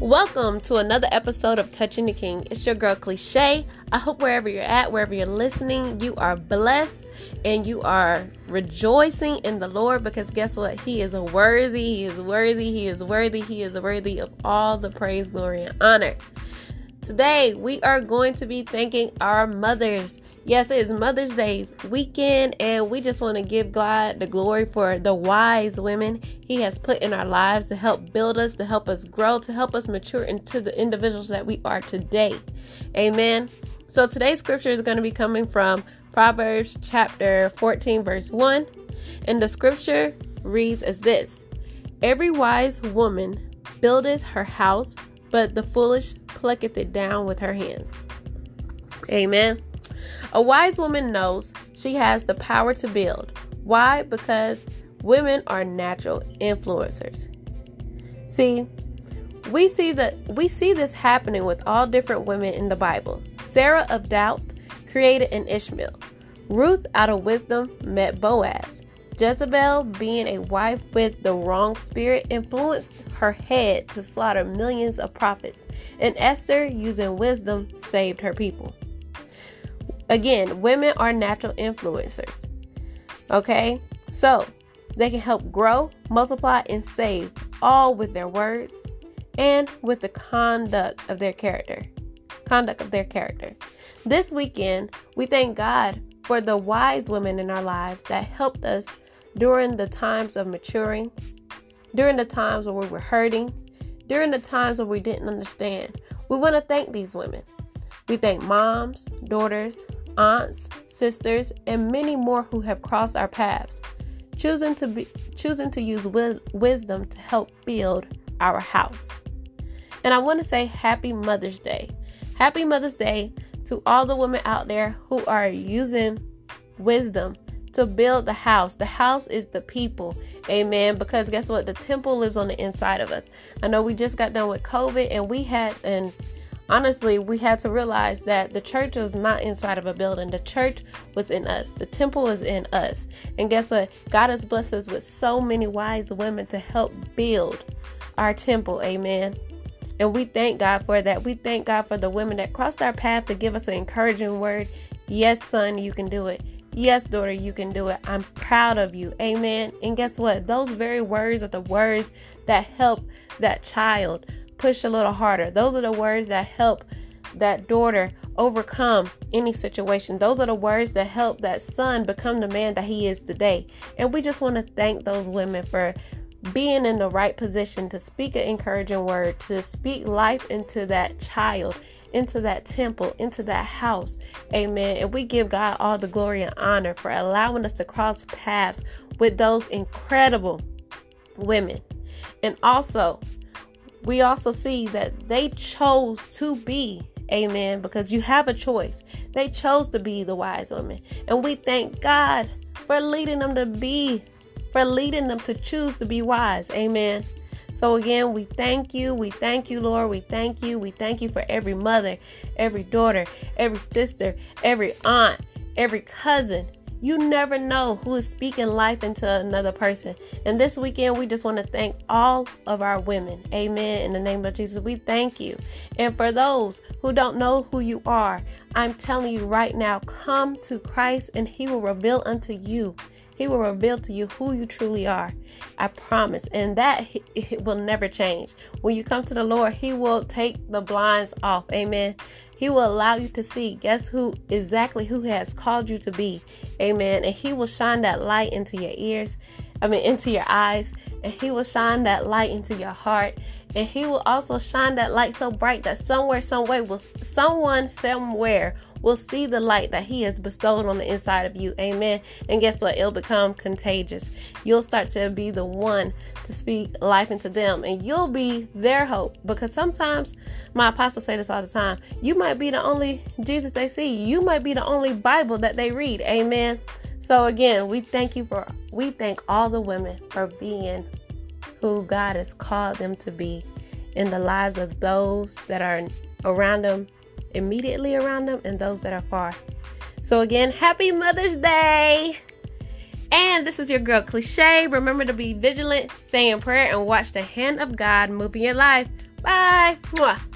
Welcome to another episode of Touching the King. It's your girl Cliche. I hope wherever you're at, wherever you're listening, you are blessed and you are rejoicing in the Lord because guess what? He is worthy, He is worthy, He is worthy, He is worthy of all the praise, glory, and honor. Today, we are going to be thanking our mothers. Yes, it is Mother's Day's weekend, and we just want to give God the glory for the wise women He has put in our lives to help build us, to help us grow, to help us mature into the individuals that we are today. Amen. So, today's scripture is going to be coming from Proverbs chapter 14, verse 1. And the scripture reads as this Every wise woman buildeth her house but the foolish plucketh it down with her hands. Amen. A wise woman knows she has the power to build. Why? Because women are natural influencers. See, we see that we see this happening with all different women in the Bible. Sarah of doubt created an Ishmael. Ruth out of wisdom met Boaz. Jezebel, being a wife with the wrong spirit, influenced her head to slaughter millions of prophets, and Esther, using wisdom, saved her people. Again, women are natural influencers. Okay? So, they can help grow, multiply, and save, all with their words and with the conduct of their character. Conduct of their character. This weekend, we thank God for the wise women in our lives that helped us during the times of maturing, during the times when we were hurting, during the times when we didn't understand. We want to thank these women. We thank moms, daughters, aunts, sisters, and many more who have crossed our paths, choosing to be choosing to use wi- wisdom to help build our house. And I want to say happy Mother's Day. Happy Mother's Day to all the women out there who are using wisdom to build the house. The house is the people. Amen. Because guess what? The temple lives on the inside of us. I know we just got done with COVID and we had, and honestly, we had to realize that the church was not inside of a building. The church was in us. The temple is in us. And guess what? God has blessed us with so many wise women to help build our temple. Amen. And we thank God for that. We thank God for the women that crossed our path to give us an encouraging word. Yes, son, you can do it. Yes, daughter, you can do it. I'm proud of you. Amen. And guess what? Those very words are the words that help that child push a little harder. Those are the words that help that daughter overcome any situation. Those are the words that help that son become the man that he is today. And we just want to thank those women for being in the right position to speak an encouraging word, to speak life into that child into that temple, into that house. Amen. And we give God all the glory and honor for allowing us to cross paths with those incredible women. And also, we also see that they chose to be Amen. Because you have a choice. They chose to be the wise women. And we thank God for leading them to be, for leading them to choose to be wise. Amen. So, again, we thank you. We thank you, Lord. We thank you. We thank you for every mother, every daughter, every sister, every aunt, every cousin. You never know who is speaking life into another person. And this weekend, we just want to thank all of our women. Amen. In the name of Jesus, we thank you. And for those who don't know who you are, I'm telling you right now come to Christ and He will reveal unto you he will reveal to you who you truly are. I promise. And that it will never change. When you come to the Lord, He will take the blinds off. Amen. He will allow you to see. Guess who exactly who has called you to be. Amen. And He will shine that light into your ears. I mean, into your eyes, and He will shine that light into your heart, and He will also shine that light so bright that somewhere, some way, will someone somewhere will see the light that He has bestowed on the inside of you. Amen. And guess what? It'll become contagious. You'll start to be the one to speak life into them, and you'll be their hope. Because sometimes, my apostles say this all the time you might be the only Jesus they see, you might be the only Bible that they read. Amen. So again, we thank you for we thank all the women for being who God has called them to be in the lives of those that are around them, immediately around them, and those that are far. So again, happy Mother's Day! And this is your girl Cliche. Remember to be vigilant, stay in prayer, and watch the hand of God move in your life. Bye. Mwah.